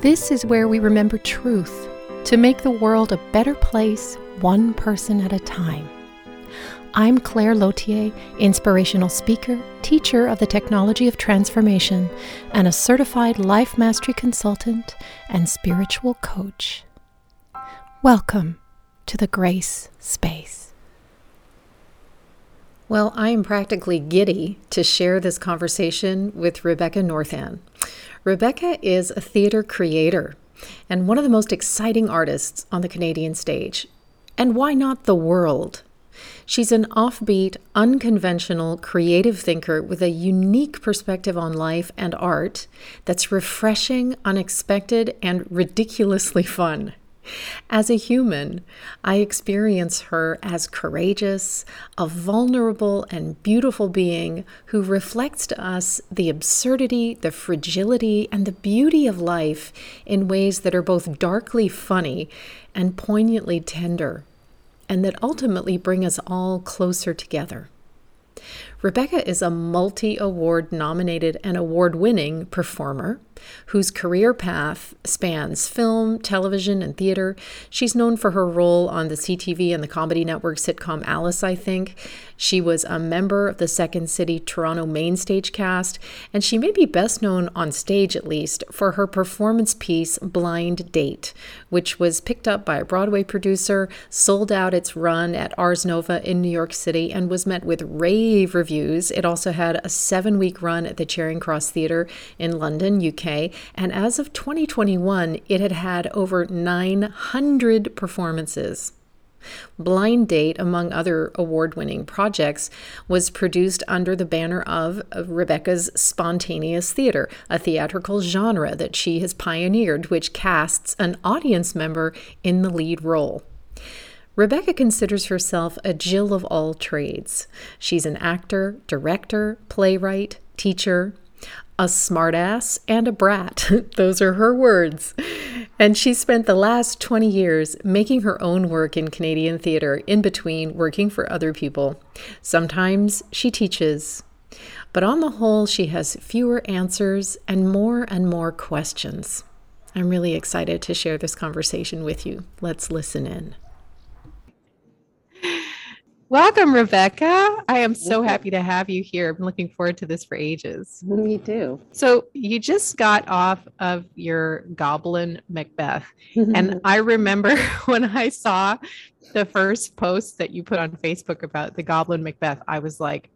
This is where we remember truth to make the world a better place, one person at a time. I'm Claire Lautier, inspirational speaker, teacher of the technology of transformation, and a certified life mastery consultant and spiritual coach. Welcome to the Grace Space. Well, I am practically giddy to share this conversation with Rebecca Northan. Rebecca is a theater creator and one of the most exciting artists on the Canadian stage. And why not the world? She's an offbeat, unconventional, creative thinker with a unique perspective on life and art that's refreshing, unexpected, and ridiculously fun. As a human, I experience her as courageous, a vulnerable and beautiful being who reflects to us the absurdity, the fragility, and the beauty of life in ways that are both darkly funny and poignantly tender and that ultimately bring us all closer together. Rebecca is a multi award nominated and award winning performer whose career path spans film, television, and theater. She's known for her role on the CTV and the Comedy Network sitcom Alice, I think. She was a member of the Second City Toronto main stage cast, and she may be best known on stage at least for her performance piece Blind Date, which was picked up by a Broadway producer, sold out its run at Ars Nova in New York City, and was met with rave reviews. It also had a seven week run at the Charing Cross Theatre in London, UK, and as of 2021, it had had over 900 performances. Blind Date, among other award winning projects, was produced under the banner of Rebecca's Spontaneous Theater, a theatrical genre that she has pioneered, which casts an audience member in the lead role. Rebecca considers herself a Jill of all trades. She's an actor, director, playwright, teacher, a smartass, and a brat. Those are her words. And she spent the last 20 years making her own work in Canadian theatre in between working for other people. Sometimes she teaches, but on the whole, she has fewer answers and more and more questions. I'm really excited to share this conversation with you. Let's listen in. Welcome, Rebecca. I am so happy to have you here. I'm looking forward to this for ages. Me too. So, you just got off of your Goblin Macbeth. and I remember when I saw the first post that you put on Facebook about the Goblin Macbeth, I was like,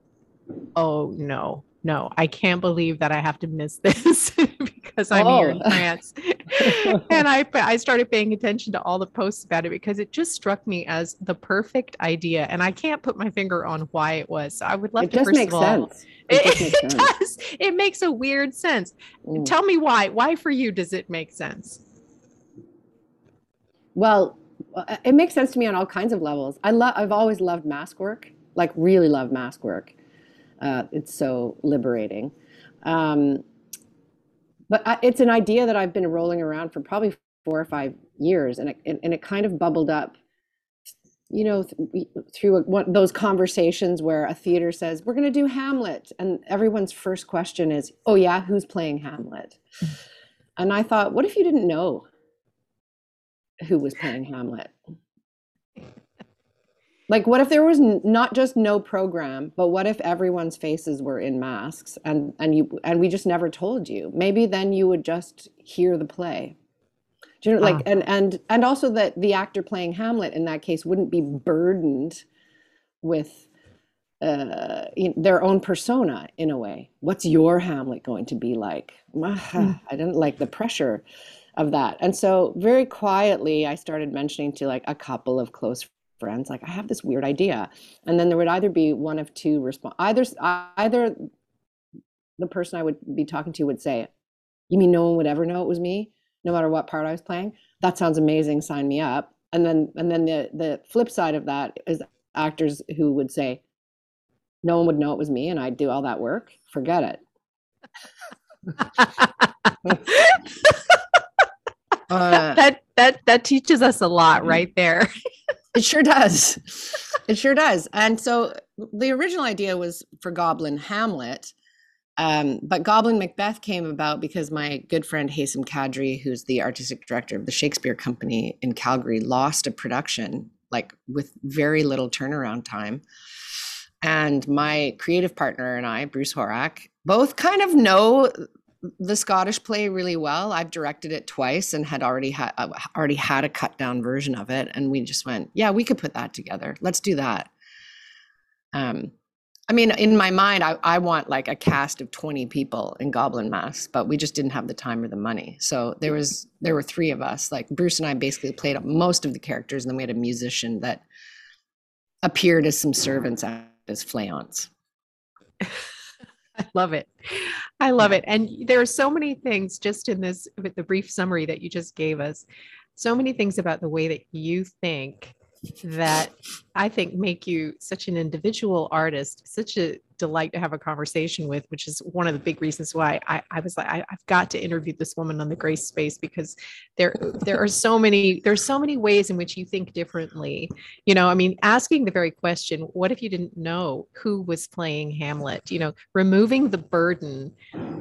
oh no, no, I can't believe that I have to miss this because I'm oh. here in oh. France. and I, I started paying attention to all the posts about it because it just struck me as the perfect idea. And I can't put my finger on why it was. So I would love it to first of all, sense. It, it, it does. It makes a weird sense. Mm. Tell me why. Why for you does it make sense? Well, uh, it makes sense to me on all kinds of levels. I love. I've always loved mask work. Like really love mask work uh, it's so liberating. Um, but I, it's an idea that I've been rolling around for probably four or five years, and it, and it kind of bubbled up, you know, th- through a, one, those conversations where a theater says we're going to do Hamlet, and everyone's first question is, "Oh yeah, who's playing Hamlet?" and I thought, what if you didn't know who was playing Hamlet? Like, what if there was n- not just no program, but what if everyone's faces were in masks and and you and we just never told you? Maybe then you would just hear the play. Do you know, like, ah. and and and also that the actor playing Hamlet in that case wouldn't be burdened with uh, their own persona in a way. What's your Hamlet going to be like? Mm. I didn't like the pressure of that, and so very quietly, I started mentioning to like a couple of close friends like i have this weird idea and then there would either be one of two response either either the person i would be talking to would say you mean no one would ever know it was me no matter what part I was playing. That sounds amazing. Sign me up. And then and then the the flip side of that is actors who would say, no one would know it was me and I'd do all that work. Forget it. uh, that that that teaches us a lot mm. right there. it sure does. It sure does. And so the original idea was for Goblin Hamlet. Um, but Goblin Macbeth came about because my good friend Haysam Kadri, who's the artistic director of the Shakespeare Company in Calgary, lost a production like with very little turnaround time. And my creative partner and I, Bruce Horak, both kind of know the Scottish play really well. I've directed it twice and had already had uh, already had a cut down version of it, and we just went, yeah, we could put that together. Let's do that. Um, I mean, in my mind, I, I want like a cast of twenty people in Goblin Masks, but we just didn't have the time or the money. So there was there were three of us. Like Bruce and I basically played most of the characters, and then we had a musician that appeared as some servants as flayants. I love it. I love it. And there are so many things just in this, with the brief summary that you just gave us, so many things about the way that you think that I think make you such an individual artist, such a delight to have a conversation with, which is one of the big reasons why I, I was like, I, have got to interview this woman on the Grace Space because there there are so many there's so many ways in which you think differently. You know, I mean, asking the very question, what if you didn't know who was playing Hamlet? You know, removing the burden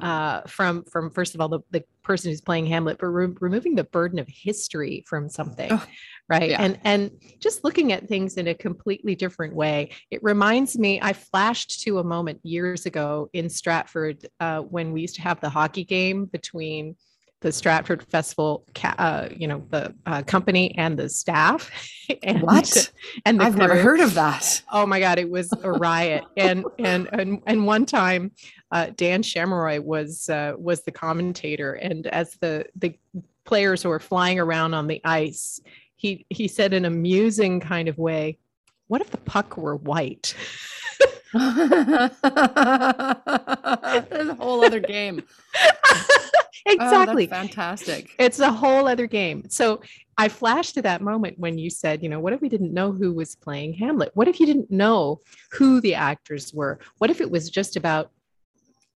uh, from from first of all the, the person who's playing Hamlet, but re- removing the burden of history from something. Oh right yeah. and and just looking at things in a completely different way it reminds me i flashed to a moment years ago in stratford uh, when we used to have the hockey game between the Stratford Festival, uh, you know, the uh, company and the staff. and, what? And I've crew. never heard of that. Oh my God, it was a riot. and and and and one time, uh, Dan Chameroy was uh, was the commentator, and as the the players were flying around on the ice, he he said in a musing kind of way, "What if the puck were white?" There's a whole other game. Oh, exactly. Oh, fantastic. It's a whole other game. So I flashed to that moment when you said, you know, what if we didn't know who was playing Hamlet? What if you didn't know who the actors were? What if it was just about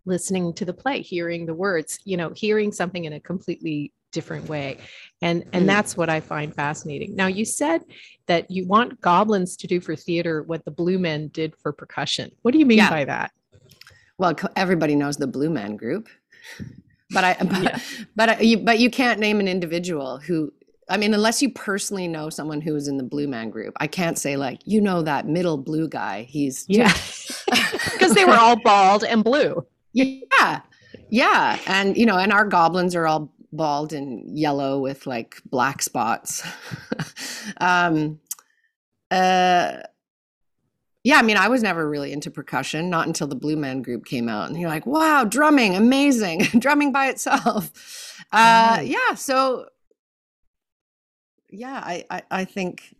listening to the play, hearing the words, you know, hearing something in a completely different way and and mm. that's what i find fascinating now you said that you want goblins to do for theater what the blue men did for percussion what do you mean yeah. by that well everybody knows the blue man group but i but, yeah. but I, you but you can't name an individual who I mean, unless you personally know someone who is in the Blue Man group, I can't say like you know that middle blue guy. He's yeah, because they were all bald and blue. Yeah, yeah, and you know, and our goblins are all bald and yellow with like black spots. um, uh, yeah, I mean, I was never really into percussion, not until the Blue Man Group came out, and you're like, "Wow, drumming, amazing! drumming by itself." Uh, mm. Yeah, so yeah, I, I I think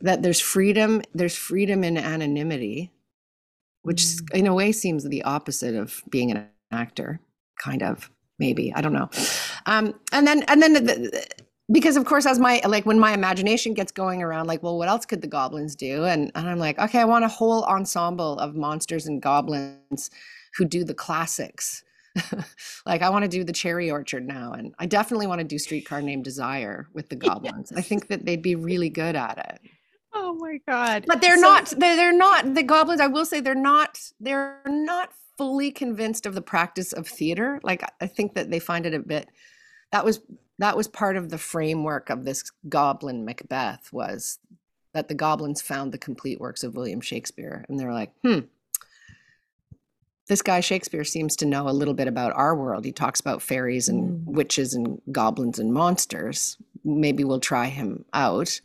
that there's freedom. There's freedom in anonymity, which mm. in a way seems the opposite of being an actor, kind of maybe i don't know. Um, and then and then the, because of course as my like when my imagination gets going around like well what else could the goblins do? And, and i'm like okay i want a whole ensemble of monsters and goblins who do the classics. Like i want to do the cherry orchard now and i definitely want to do streetcar named desire with the goblins. Yes. i think that they'd be really good at it. Oh my god. But they're so- not they're, they're not the goblins i will say they're not they're not fully convinced of the practice of theater. Like I think that they find it a bit that was that was part of the framework of this goblin Macbeth was that the goblins found the complete works of William Shakespeare and they're like, "Hmm, this guy Shakespeare seems to know a little bit about our world. He talks about fairies and mm. witches and goblins and monsters. Maybe we'll try him out."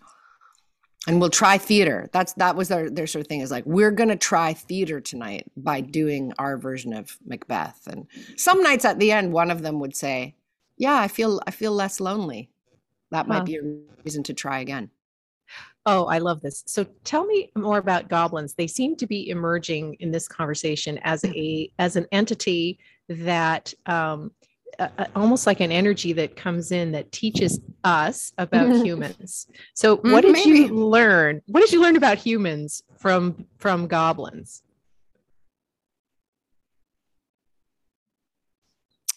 And we'll try theater. That's that was their their sort of thing is like we're gonna try theater tonight by doing our version of Macbeth. And some nights at the end, one of them would say, "Yeah, I feel I feel less lonely. That might be a reason to try again." Oh, I love this. So tell me more about goblins. They seem to be emerging in this conversation as a as an entity that um, a, almost like an energy that comes in that teaches us about mm-hmm. humans. So, mm, what did Maybe. you learn? What did you learn about humans from from goblins?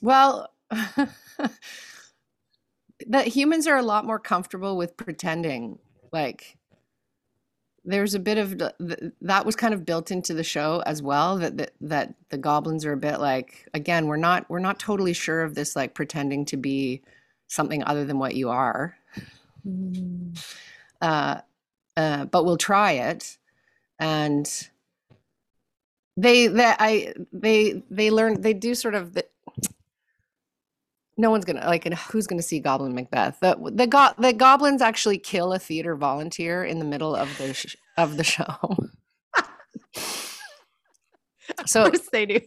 Well, that humans are a lot more comfortable with pretending. Like there's a bit of that was kind of built into the show as well that, that that the goblins are a bit like again we're not we're not totally sure of this like pretending to be something other than what you are mm. uh, uh, but we'll try it and they that i they they learn they do sort of the, no one's gonna like who's gonna see goblin macbeth? The the, go- the goblins actually kill a theater volunteer in the middle of the sh- of the show. So of course they do.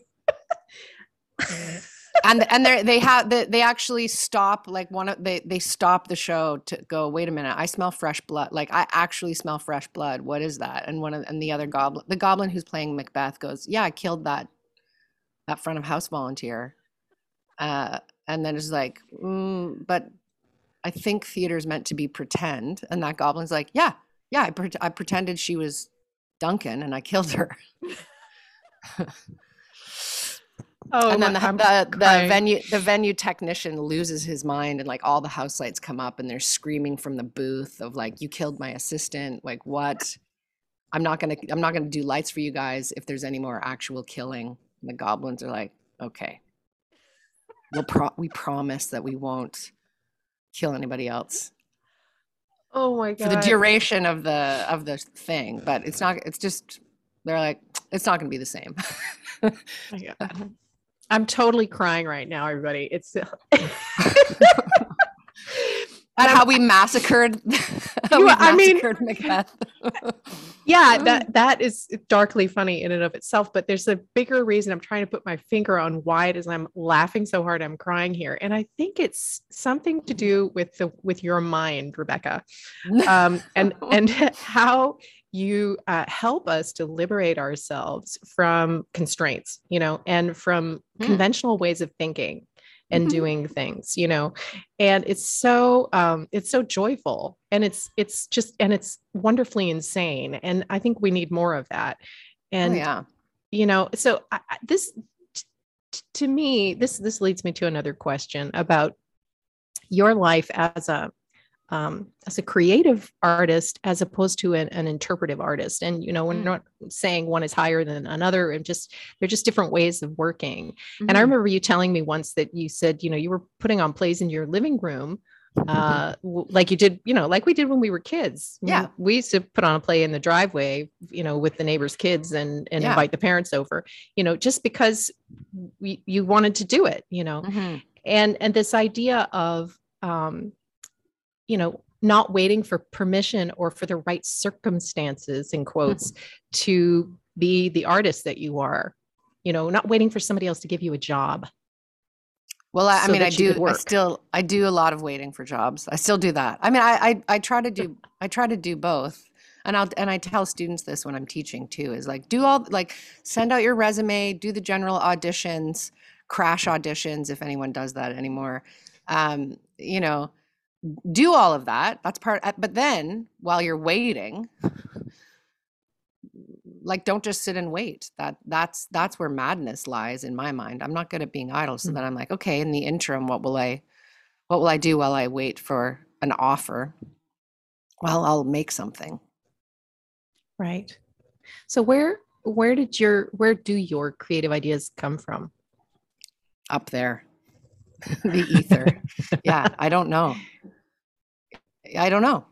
And and they they have they, they actually stop like one of they they stop the show to go wait a minute i smell fresh blood. Like i actually smell fresh blood. What is that? And one of and the other goblin the goblin who's playing macbeth goes yeah i killed that that front of house volunteer. Uh and then it's like mm, but i think theater is meant to be pretend and that goblin's like yeah yeah i, pre- I pretended she was duncan and i killed her. Oh, and then the, the, the, venue the venue technician loses his mind and like all the house lights come up and they're screaming from the booth of like you killed my assistant like what? I'm not gonna i'm not gonna do lights for you guys if there's any more actual killing. And the goblins are like okay we'll pro- we promise that we won't kill anybody else. Oh my god. For the duration of the of the thing, but it's not it's just they're like it's not going to be the same. I'm totally crying right now everybody. It's how we massacred. How you, we I mean, Macbeth. yeah, that that is darkly funny in and of itself. But there's a bigger reason I'm trying to put my finger on why it is I'm laughing so hard. I'm crying here, and I think it's something to do with the with your mind, Rebecca, um, and and how you uh, help us to liberate ourselves from constraints, you know, and from mm. conventional ways of thinking and mm-hmm. doing things you know and it's so um it's so joyful and it's it's just and it's wonderfully insane and i think we need more of that oh, and oh, yeah you know so I, this t- to me this this leads me to another question about your life as a um, as a creative artist as opposed to an, an interpretive artist and you know we're mm. not saying one is higher than another and just they're just different ways of working mm-hmm. and i mm-hmm. remember you telling me once that you said you know you were putting on plays in your living room uh like you did you know like we did when we were kids yeah we used to put on a play in the driveway you know with the neighbors kids and and yeah. invite the parents over you know just because we you wanted to do it you know mm-hmm. and and this idea of um you know not waiting for permission or for the right circumstances in quotes mm-hmm. to be the artist that you are you know not waiting for somebody else to give you a job well i, so I mean i do i still i do a lot of waiting for jobs. I still do that. I mean I, I i try to do i try to do both. And i'll and i tell students this when i'm teaching too is like do all like send out your resume do the general auditions crash auditions if anyone does that anymore. Um you know do all of that that's part uh, but then while you're waiting like don't just sit and wait. That that's that's where madness lies in my mind. I'm not good at being idle so mm-hmm. then i'm like okay in the interim what will i what will i do while i wait for an offer? Well i'll make something. Right. So where where did your where do your creative ideas come from? Up there. The ether. Yeah i don't know I don't know.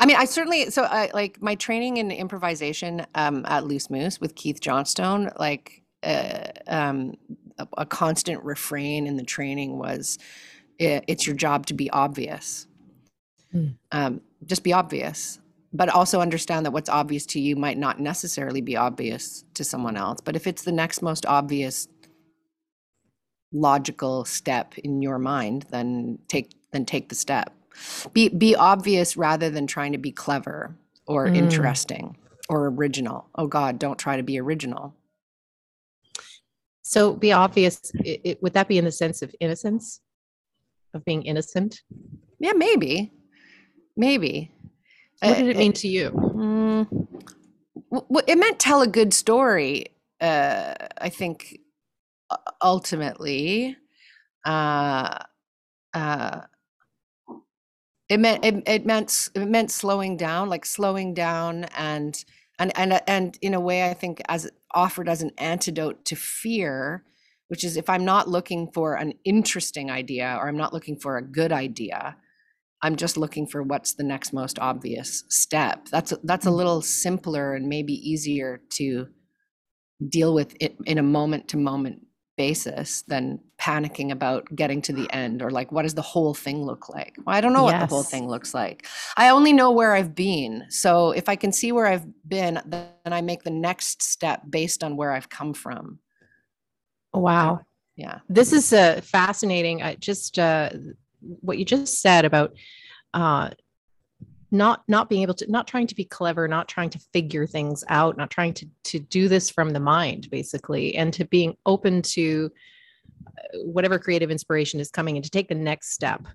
I mean, I certainly so I like my training in improvisation um, at Loose Moose with Keith Johnstone. Like uh, um, a, a, constant refrain in the training was, it, "It's your job to be obvious. Mm. Um, just be obvious, but also understand that what's obvious to you might not necessarily be obvious to someone else. But if it's the next most obvious logical step in your mind, then take then take the step." Be be obvious rather than trying to be clever or mm. interesting or original oh god don't try to be original So be obvious. It, it, would that be in the sense of innocence, of being innocent? Yeah, maybe, maybe. What did it mean to you? Mm, it meant tell a good story. Uh, I think ultimately, uh, uh, it meant it, it meant it meant slowing down, like slowing down and and and and in a way, I think as offered as an antidote to fear, which is if I'm not looking for an interesting idea or I'm not looking for a good idea, I'm just looking for what's the next most obvious step. That's that's a mm. little simpler and maybe easier to deal with it in a moment to moment basis than panicking about getting to the end or like what does the whole thing look like? Well i don't know yes. what the whole thing looks like. I only know where i've been. So if i can see where i've been then i make the next step based on where i've come from. Wow. Yeah. This is uh, fascinating. I just uh, what you just said about uh, not not being able to not trying to be clever not trying to figure things out not trying to to do this from the mind basically and to being open to uh, whatever creative inspiration is coming and to take the next step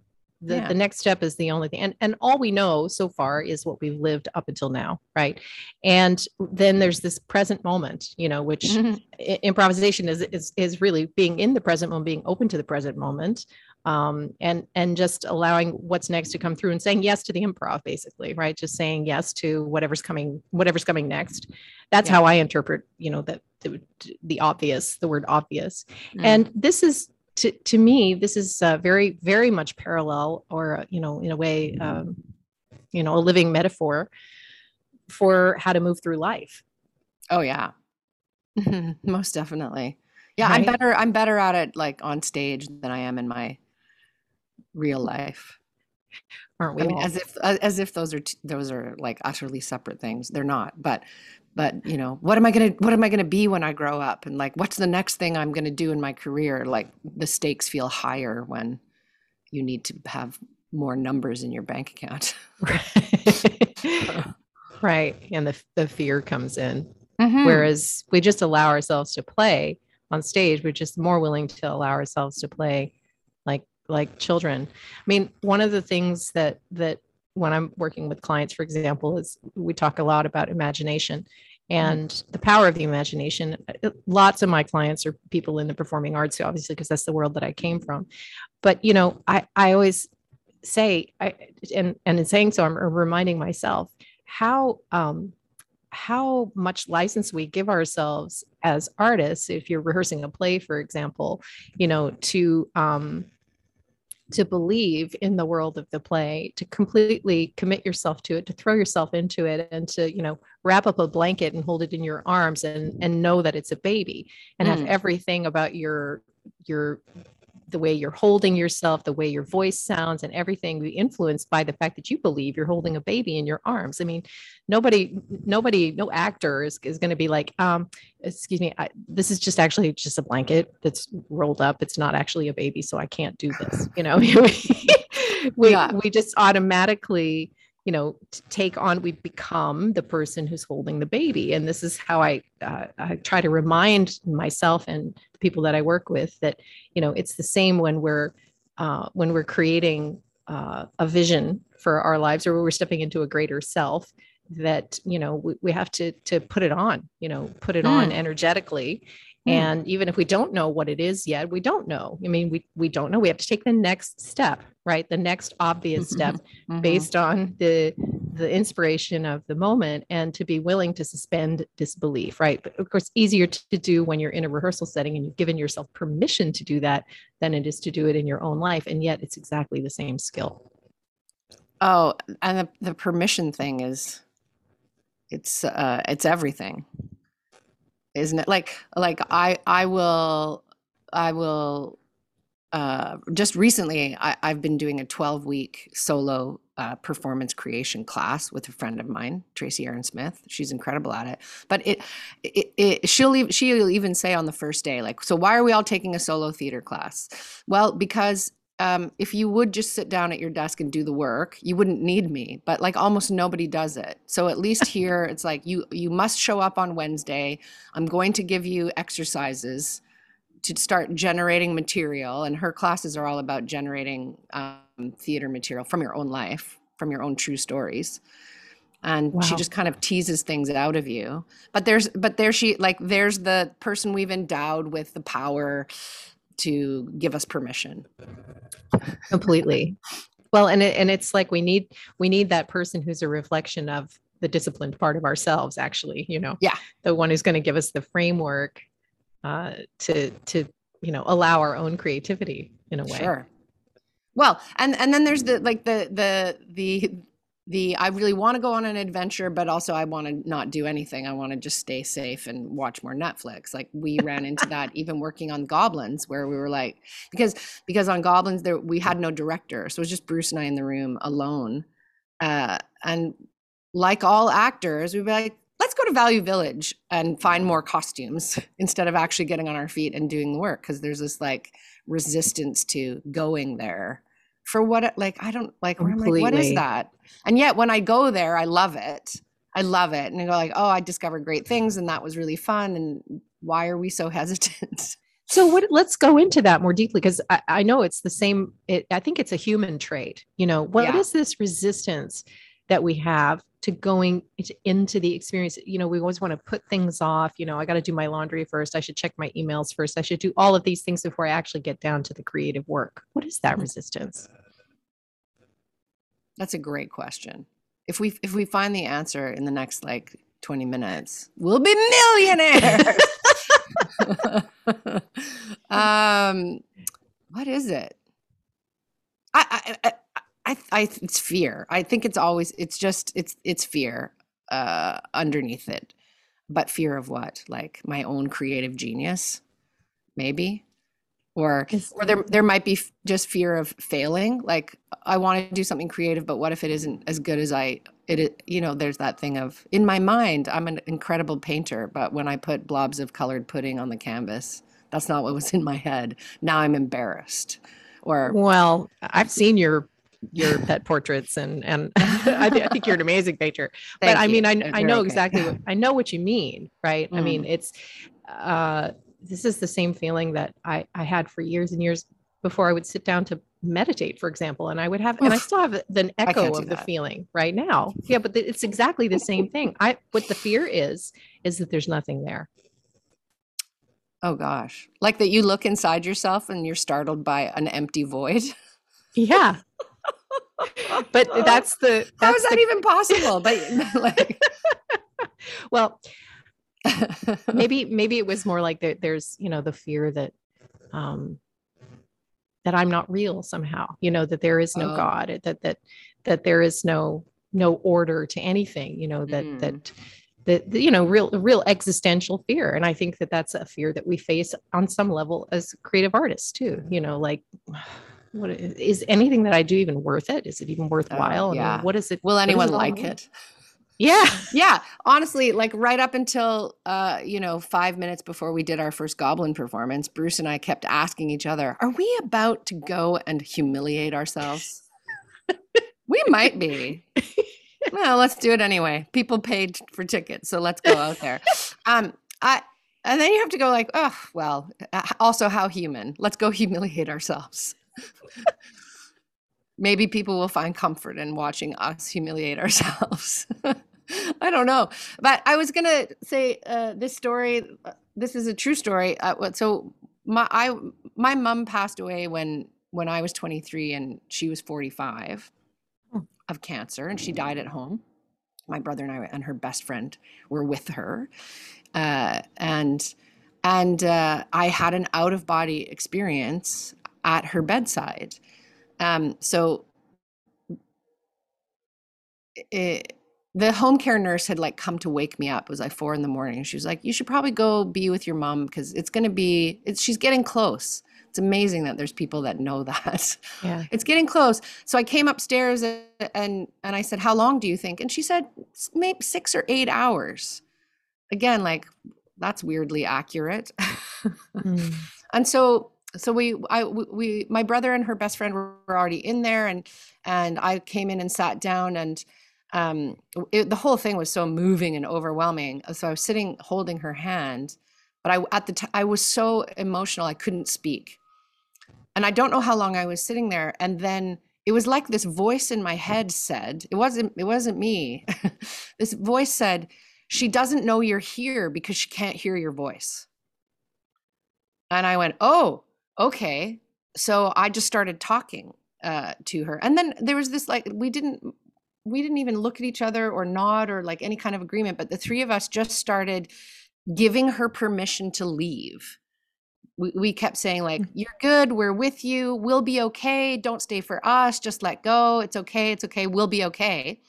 the, yeah. the next step is the only thing and and all we know so far is what we've lived up until now right and then there's this present moment you know which mm-hmm. improvisation is, is is really being in the present moment being open to the present moment um, and and just allowing what's next to come through and saying yes to the improv basically right just saying yes to whatever's coming whatever's coming next that's yeah. how i interpret you know the, the, the obvious the word obvious mm. and this is to, to me this is uh, very very much parallel or you know in a way um, you know a living metaphor for how to move through life oh yeah most definitely yeah right? i'm better i'm better at it like on stage than i am in my real life. Aren't we I mean, as if as if those are t- those are like utterly separate things. They're not but but you know what am i going to what am i going to be when i grow up? And like what's the next thing i'm going to do in my career? Like the stakes feel higher when you need to have more numbers in your bank account. Right and the, the fear comes in. Mm-hmm. whereas we just allow ourselves to play on stage we're just more willing to allow ourselves to play like children. I mean one of the things that that when i'm working with clients for example is we talk a lot about imagination and mm-hmm. the power of the imagination. Uh, lots of my clients are people in the performing arts obviously because that's the world that i came from. But you know i i always say i and and in saying so i'm reminding myself how um how much license we give ourselves as artists if you're rehearsing a play for example you know to um to believe in the world of the play to completely commit yourself to it to throw yourself into it and to you know wrap up a blanket and hold it in your arms and and know that it's a baby and mm. have everything about your your the way you're holding yourself, the way your voice sounds, and everything be influenced by the fact that you believe you're holding a baby in your arms. I mean, nobody, nobody, no actor is, is going to be like, um, excuse me, I, this is just actually just a blanket that's rolled up. It's not actually a baby, so I can't do this. You know, we, yeah. we just automatically you know take on we become the person who's holding the baby and this is how i uh, i try to remind myself and people that i work with that you know it's the same when we're uh, when we're creating uh, a vision for our lives or we're stepping into a greater self that you know we, we have to to put it on you know put it mm. on energetically Hmm. And even if we don't know what it is yet, we don't know. I mean, we we don't know. We have to take the next step, right? The next obvious step mm-hmm. based on the the inspiration of the moment and to be willing to suspend disbelief, right? But of course, easier to do when you're in a rehearsal setting and you've given yourself permission to do that than it is to do it in your own life. And yet it's exactly the same skill. Oh, and the, the permission thing is it's uh it's everything isn't it? Like like i i will i will uh, just recently I, I've been doing a 12 week solo uh, performance creation class with a friend of mine Tracey Erin Smith. She's incredible at it. But it, it, it she'll she'll even say on the first day like so why are we all taking a solo theater class? Well because um, if you would just sit down at your desk and do the work, you wouldn't need me. But like almost nobody does it. So at least here, it's like you you must show up on Wednesday. I'm going to give you exercises to start generating material and her classes are all about generating um, theater material from your own life from your own true stories and wow. she just kind of teases things out of you but there's but there she like there's the person we've endowed with the power to give us permission. Completely. Well and it, and it's like we need we need that person who's a reflection of the disciplined part of ourselves actually you know? Yeah. The one who's going to give us the framework uh to to you know allow our own creativity in a way. Sure. Well and and then there's the like the the the the I really want to go on an adventure, but also I want to not do anything. I want to just stay safe and watch more Netflix. Like we ran into that even working on Goblins, where we were like, because because on Goblins there we had no director, so it was just Bruce and I in the room alone. Uh, and like all actors, we'd be like, let's go to Value Village and find more costumes instead of actually getting on our feet and doing the work because there's this like resistance to going there for what like I don't like like what is that? And yet when I go there, I love it. I love it. And I go like, "Oh, I discovered great things and that was really fun and why are we so hesitant?" So what let's go into that more deeply because I, I, know it's the same it, I think it's a human trait. You know, what yeah. is this resistance that we have to going into the experience you know we always want to put things off you know i got to do my laundry first i should check my emails first i should do all of these things before i actually get down to the creative work. What is that resistance? That's a great question. If we if we find the answer in the next like 20 minutes we'll be millionaires! Um what is it? I, I, I I, it's fear. I think it's always it's just it's it's fear uh underneath it. But fear of what? Like my own creative genius, maybe, or or there there might be f- just fear of failing. Like I want to do something creative, but what if it isn't as good as I it? You know, there's that thing of in my mind, I'm an incredible painter, but when I put blobs of colored pudding on the canvas, that's not what was in my head. Now I'm embarrassed. Or well, I've seen your your pet portraits and and I, th- I, think you're an amazing painter. But i mean i, I know okay. exactly what i know what you mean right? Mm. i mean mm. it's uh this is the same feeling that i i had for years and years before i would sit down to meditate for example and i would have and i still have an echo of the feeling right now. Yeah but it's exactly the same thing. I what the fear is is that there's nothing there. Oh gosh. Like that you look inside yourself and you're startled by an empty void? Yeah but that's the that's how is that the, even possible but like well maybe maybe it was more like there, there's you know the fear that um that i'm not real somehow you know that there is no oh. god that that that there is no no order to anything you know that mm. that that you know real real existential fear and i think that that's a fear that we face on some level as creative artists too you know like what is anything that I do even worth it? Is it even worthwhile? Uh, yeah. I mean, what is it? Will anyone it like it? Yeah. yeah. Honestly, like right up until uh, you know, five minutes before we did our first goblin performance, Bruce and I kept asking each other, are we about to go and humiliate ourselves? we might be. well, let's do it anyway. People paid for tickets, so let's go out there. Um, I and then you have to go like, oh, well, also how human. Let's go humiliate ourselves. Maybe people will find comfort in watching us humiliate ourselves. I don't know. But I was going to say uh, this story, uh, this is a true story. Uh, so my I my mom passed away when when I was 23 and she was 45 hmm. of cancer and she died at home. My brother and I and her best friend were with her. Uh, and and uh, I had an out of body experience at her bedside. Um, so it, the home care nurse had like come to wake me up. It was like four in the morning. She was like, "You should probably go be with your mom because it's going to be. It's, she's getting close." It's amazing that there's people that know that. Yeah, it's getting close. So I came upstairs and and, and I said, "How long do you think?" And she said, "Maybe six or eight hours." Again, like that's weirdly accurate. mm. And so so we i we my brother and her best friend were already in there and and i came in and sat down and um it, the whole thing was so moving and overwhelming so i was sitting holding her hand but I at the time I was so emotional I couldn't speak. And I don't know how long I was sitting there and then it was like this voice in my head said, it wasn't it wasn't me. this voice said, she doesn't know you're here because she can't hear your voice. And I went, "Oh, okay." So I just started talking uh, to her. And then there was this like we didn't we didn't even look at each other or nod or like any kind of agreement, but the three of us just started giving her permission to leave. We, we kept saying like mm. you're good we're with you we'll be okay don't stay for us just let go it's okay it's okay we'll be okay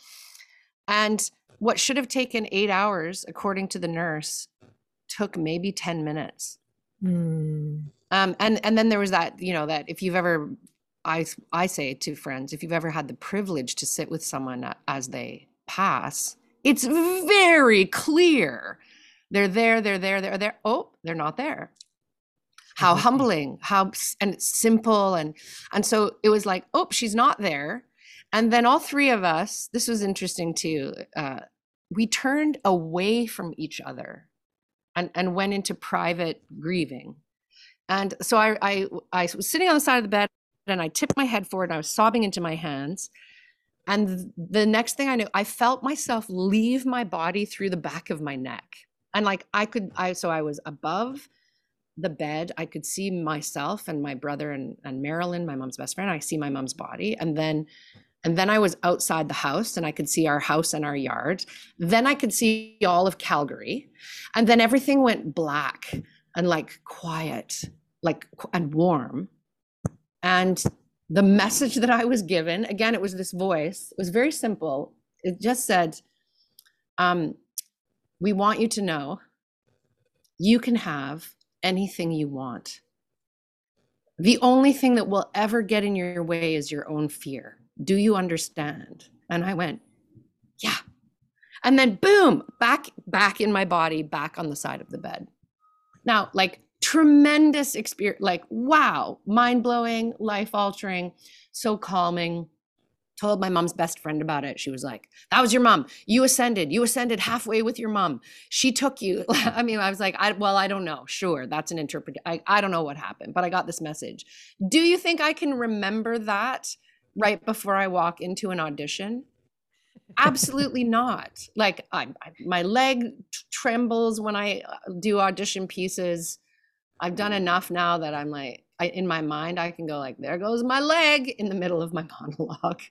and what should have taken eight hours according to the nurse took maybe 10 minutes mm. um, and and then there was that you know that if you've ever I I say to friends, if you've ever had the privilege to sit with someone as they pass, it's very clear. They're there, they're there, they're there. Oh, they're not there. How mm-hmm. humbling, how and simple and and so it was like, oh, she's not there. And then all three of us, this was interesting too. Uh, we turned away from each other and, and went into private grieving. And so I, I I was sitting on the side of the bed and I tipped my head forward and I was sobbing into my hands. And the next thing I knew, I felt myself leave my body through the back of my neck. And like I could, I so I was above the bed. I could see myself and my brother and, and Marilyn, my mom's best friend. I see my mom's body. And then and then I was outside the house and I could see our house and our yard. Then I could see all of Calgary. And then everything went black and like quiet, like and warm. And the message that I was given, again, it was this voice, it was very simple. It just said, um, We want you to know you can have anything you want. The only thing that will ever get in your way is your own fear. Do you understand? And I went, Yeah. And then boom, back back in my body, back on the side of the bed. Now, like tremendous experience like wow mind-blowing life-altering so calming. Told my mom's best friend about it. She was like that was your mom. You ascended. You ascended halfway with your mom. She took you. I mean i was like I, well i don't know. Sure that's an interpret I, I don't know what happened but i got this message. Do you think i can remember that right before i walk into an audition absolutely not like I, I, my leg trembles when i uh, do audition pieces I've done enough now that I'm like, I, in my mind, I can go like, there goes my leg in the middle of my monologue.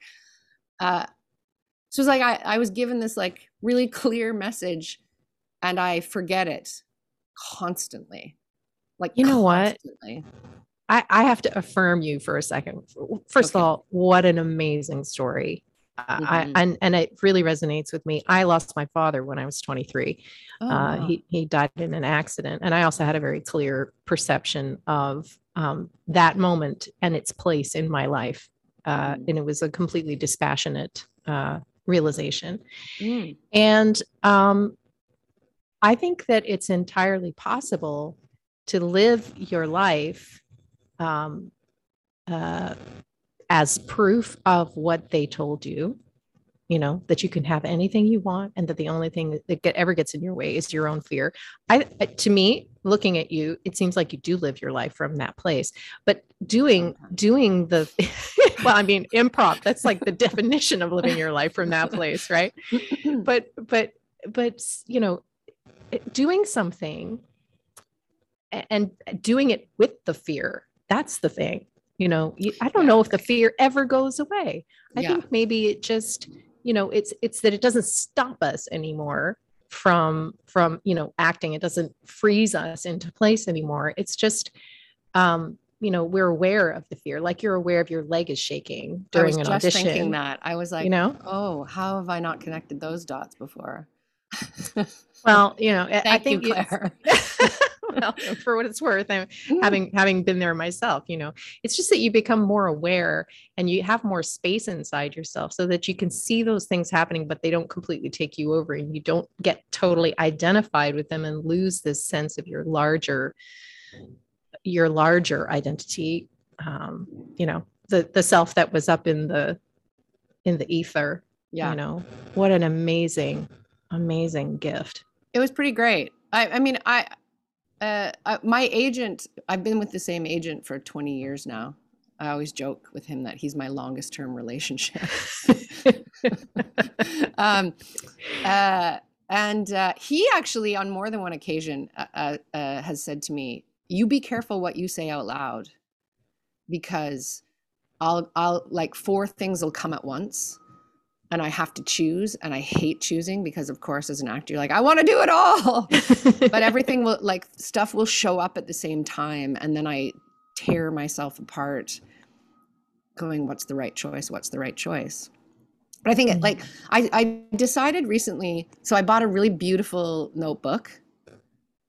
Uh, so it's like I, I was given this like really clear message, and I forget it constantly. Like you know constantly. what? I, I have to affirm you for a second. First okay. of all, what an amazing story. Mm-hmm. I, and and it really resonates with me. I lost my father when I was 23. Oh, uh, wow. He he died in an accident, and I also had a very clear perception of um, that moment and its place in my life, uh, mm. and it was a completely dispassionate uh, realization. Mm. And um, I think that it's entirely possible to live your life um, uh, as proof of what they told you you know that you can have anything you want and that the only thing that get, ever gets in your way is your own fear. I to me looking at you it seems like you do live your life from that place. But doing doing the well i mean improv that's like the definition of living your life from that place right? But but but you know doing something and doing it with the fear that's the thing you know i don't know if the fear ever goes away. I yeah. think maybe it just you know it's it's that it doesn't stop us anymore from from you know acting. It doesn't freeze us into place anymore. It's just um you know we're aware of the fear. Like you're aware of your leg is shaking during an audition thinking that. I was like you know? Oh how have i not connected those dots before? Well you know Thank i think you, Claire. well, for what it's worth, I'm having having been there myself, you know, it's just that you become more aware and you have more space inside yourself so that you can see those things happening, but they don't completely take you over and you don't get totally identified with them and lose this sense of your larger your larger identity. Um, you know, the the self that was up in the in the ether. Yeah. You know, what an amazing, amazing gift. It was pretty great. I, I mean, I uh, uh, my agent, I've been with the same agent for 20 years now. I always joke with him that he's my longest term relationship. um, uh, and uh, he actually, on more than one occasion, uh, uh, uh, has said to me, "You be careful what you say out loud, because I'll, I'll like four things will come at once." And I have to choose and I hate choosing because of course as an actor you're like I want to do it all. But everything will like stuff will show up at the same time and then I tear myself apart going what's the right choice? What's the right choice? But I think mm-hmm. like I I decided recently so I bought a really beautiful notebook.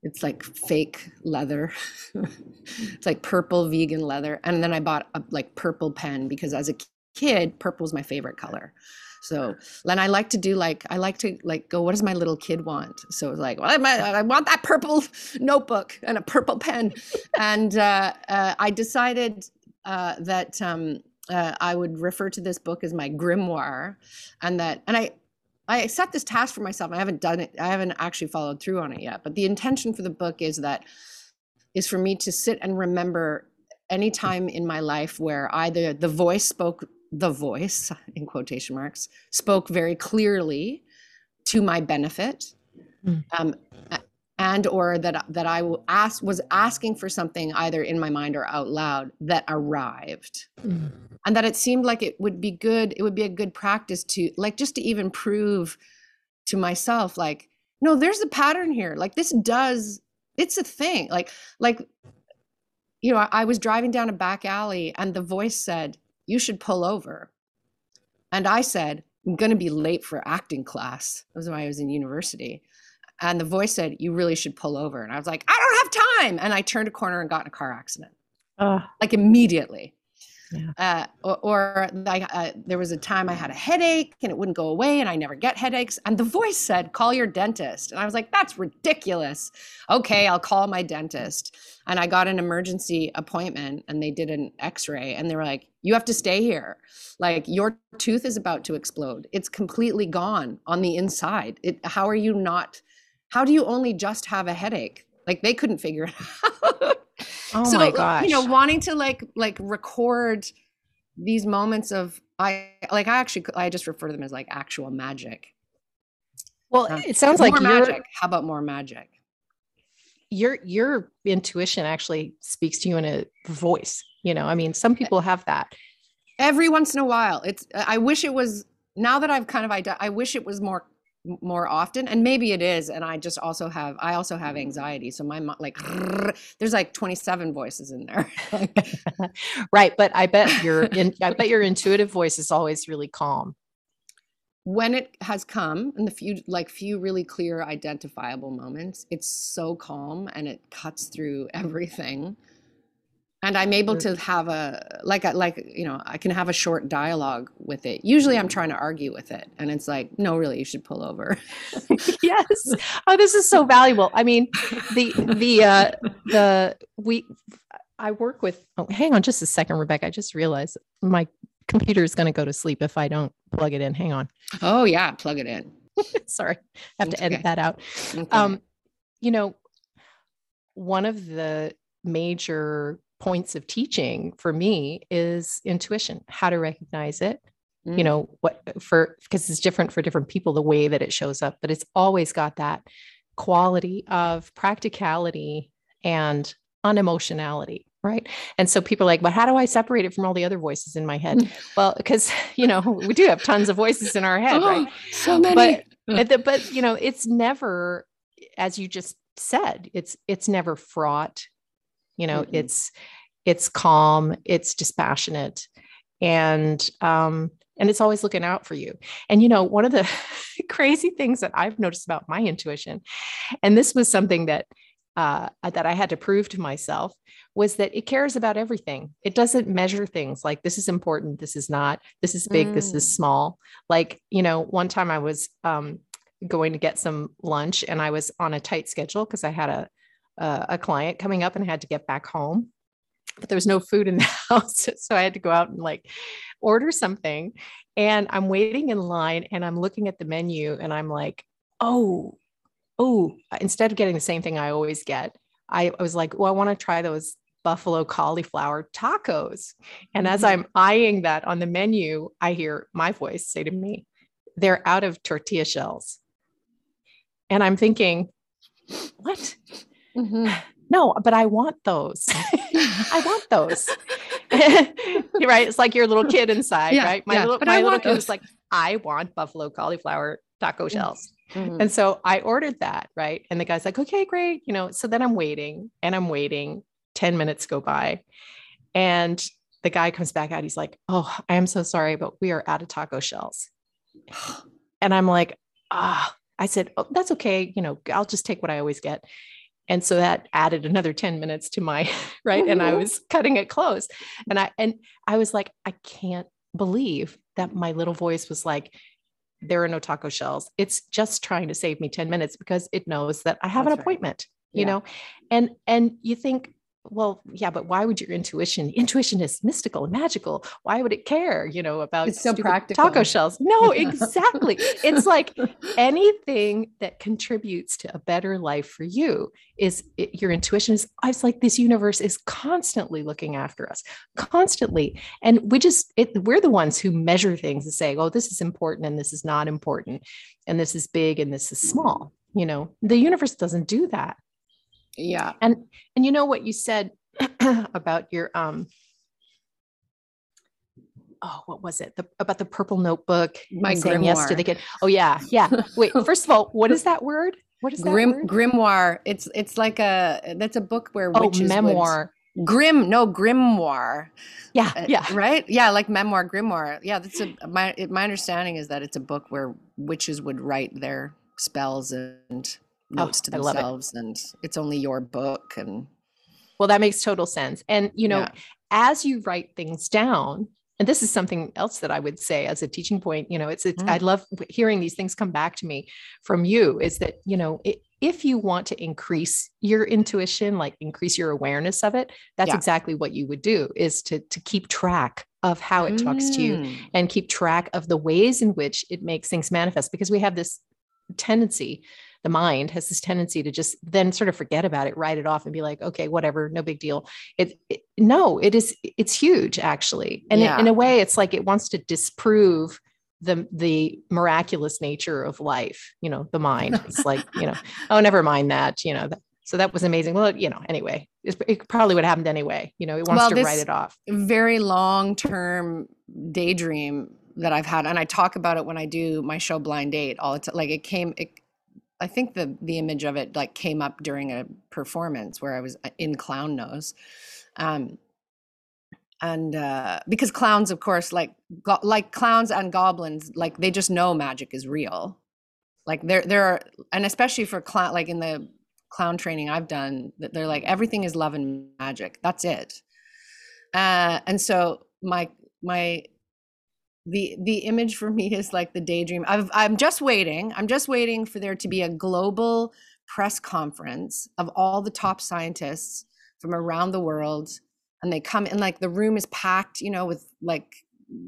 It's like fake leather. It's like purple vegan leather and then I bought a like purple pen because as a kid purple was my favorite color so, and I like to do like I like to like go. What does my little kid want? So it's like, well, I, I want that purple notebook and a purple pen, and uh, uh, I decided uh, that um, uh, I would refer to this book as my grimoire, and that and I. I set this task for myself. I haven't done it. I haven't actually followed through on it yet. But the intention for the book is that is for me to sit and remember any time in my life where either the voice spoke the voice in quotation marks spoke very clearly to my benefit mm. um, and or that that I ask was asking for something either in my mind or out loud that arrived mm. and that it seemed like it would be good it would be a good practice to like just to even prove to myself like no there's a pattern here like this does it's a thing like like you know I, I was driving down a back alley and the voice said you should pull over. And I said, I'm going to be late for acting class. That was when I was in university. And the voice said, You really should pull over. And I was like, I don't have time. And I turned a corner and got in a car accident. Uh, like immediately. Yeah. Uh, or, or I, uh, there was a time I had a headache and it wouldn't go away, and I never get headaches. And the voice said, "Call your dentist." And I was like, "That's ridiculous." Okay, I'll call my dentist. And I got an emergency appointment, and they did an X-ray, and they were like, "You have to stay here. Like your tooth is about to explode. It's completely gone on the inside. It, how are you not? How do you only just have a headache? Like they couldn't figure it out." Oh so, my gosh. You know, wanting to like like record these moments of I like I actually I just refer to them as like actual magic. Well, um, it sounds like magic. How about more magic? Your your intuition actually speaks to you in a voice. You know, I mean, some people have that. Every once in a while, it's. I wish it was. Now that I've kind of, I I wish it was more more often and maybe it is and i just also have i also have anxiety so my like there's like 27 voices in there. Right but i bet your in, i bet your intuitive voice is always really calm. When it has come in the few like few really clear identifiable moments it's so calm and it cuts through everything and i'm able to have a like a like you know i can have a short dialogue with it. Usually i'm trying to argue with it and it's like no really you should pull over. Yes. Oh this is so valuable. I mean the the uh the we i work with oh hang on just a second rebecca. I just realized my computer is going to go to sleep if i don't plug it in. Hang on. Oh yeah plug it in. Sorry. I have to edit okay. that out. Okay. um you know one of the major points of teaching for me is intuition, how to recognize it. Mm. You know, what for because it's different for different people, the way that it shows up, but it's always got that quality of practicality and unemotionality right and so people are like but how do i separate it from all the other voices in my head well because you know we do have tons of voices in our head oh, right so many but but you know it's never as you just said it's it's never fraught you know mm-hmm. it's it's calm it's dispassionate and um and it's always looking out for you and you know one of the crazy things that i've noticed about my intuition and this was something that uh, that I had to prove to myself was that it cares about everything. It doesn't measure things like this is important, this is not, this is big, mm. this is mm. small. Like, you know, one time I was um, going to get some lunch and I was on a tight schedule because I had a, uh, a client coming up and I had to get back home. But there was no food in the house. So I had to go out and like order something. And I'm waiting in line and I'm looking at the menu and I'm like, oh, oh, instead of getting the same thing I always get, I was like, well, I want to try those buffalo cauliflower tacos. And as I'm eyeing that on the menu, I hear my voice say to me, they're out of tortilla shells. And I'm thinking, what? Mm-hmm. No, but I want those. I want those. right. It's like your little kid inside, yeah, right? My yeah, little, my little kid was like, I want buffalo cauliflower taco mm. shells. Mm-hmm. And so I ordered that, right? And the guy's like, okay, great. You know, so then I'm waiting and I'm waiting. 10 minutes go by. And the guy comes back out. He's like, oh, I am so sorry, but we are out of taco shells. And I'm like, ah, I said, oh, that's okay. You know, I'll just take what I always get. And so that added another 10 minutes to my right. And I mm-hmm. was cutting it close. And I and I was like, I can't believe that my little voice was like, there are no taco shells. It's just trying to save me 10 minutes because it knows that I have That's an appointment, right. you know? And and you think, well, yeah, but why would your intuition? Intuition is mystical and magical. Why would it care, you know, about it's so practical. taco shells? No, exactly. it's like anything that contributes to a better life for you is it, your intuition is. It's like this universe is constantly looking after us, constantly, and we just it, we're the ones who measure things and say, oh, this is important and this is not important, and this is big and this is small. You know, the universe doesn't do that yeah. And and you know what you said about your um oh what was it? The, about the purple notebook my saying yes to the kid. Oh yeah yeah. Wait first of all what is that word? What is that Grim, word? grimoire. It's it's like a that's a book where oh, memoir would, grim no grimoire. Yeah uh, yeah. right? Yeah like memoir grimoire. Yeah that's a my my understanding is that it's a book where witches would write their spells and notes oh, to themselves it. and it's only your book and well that makes total sense and you know yeah. as you write things down and this is something else that i would say as a teaching point you know it's, it's mm. i love hearing these things come back to me from you is that you know it, if you want to increase your intuition like increase your awareness of it that's yeah. exactly what you would do is to to keep track of how it mm. talks to you mm. and keep track of the ways in which it makes things manifest because we have this tendency the mind has this tendency to just then sort of forget about it, write it off, and be like, okay, whatever, no big deal. It, it no, it is it's huge actually, and yeah. it, in a way, it's like it wants to disprove the the miraculous nature of life. You know, the mind. It's like you know, oh, never mind that. You know, that, so that was amazing. Well, you know, anyway, it probably would have happened anyway. You know, it wants well, to write it off. Very long term daydream that I've had, and I talk about it when I do my show Blind Date. All it's like it came. It, I think the the image of it like came up during a performance where I was uh, in clown nose. Um, and uh, because clowns of course like go- like clowns and goblins like they just know magic is real like there there are and especially for clown like in the clown training i've done that they're like everything is love and magic that's it uh, and so my my the the image for me is like the daydream. I've, i'm just waiting. I'm just waiting for there to be a global press conference of all the top scientists from around the world and they come and like the room is packed you know with like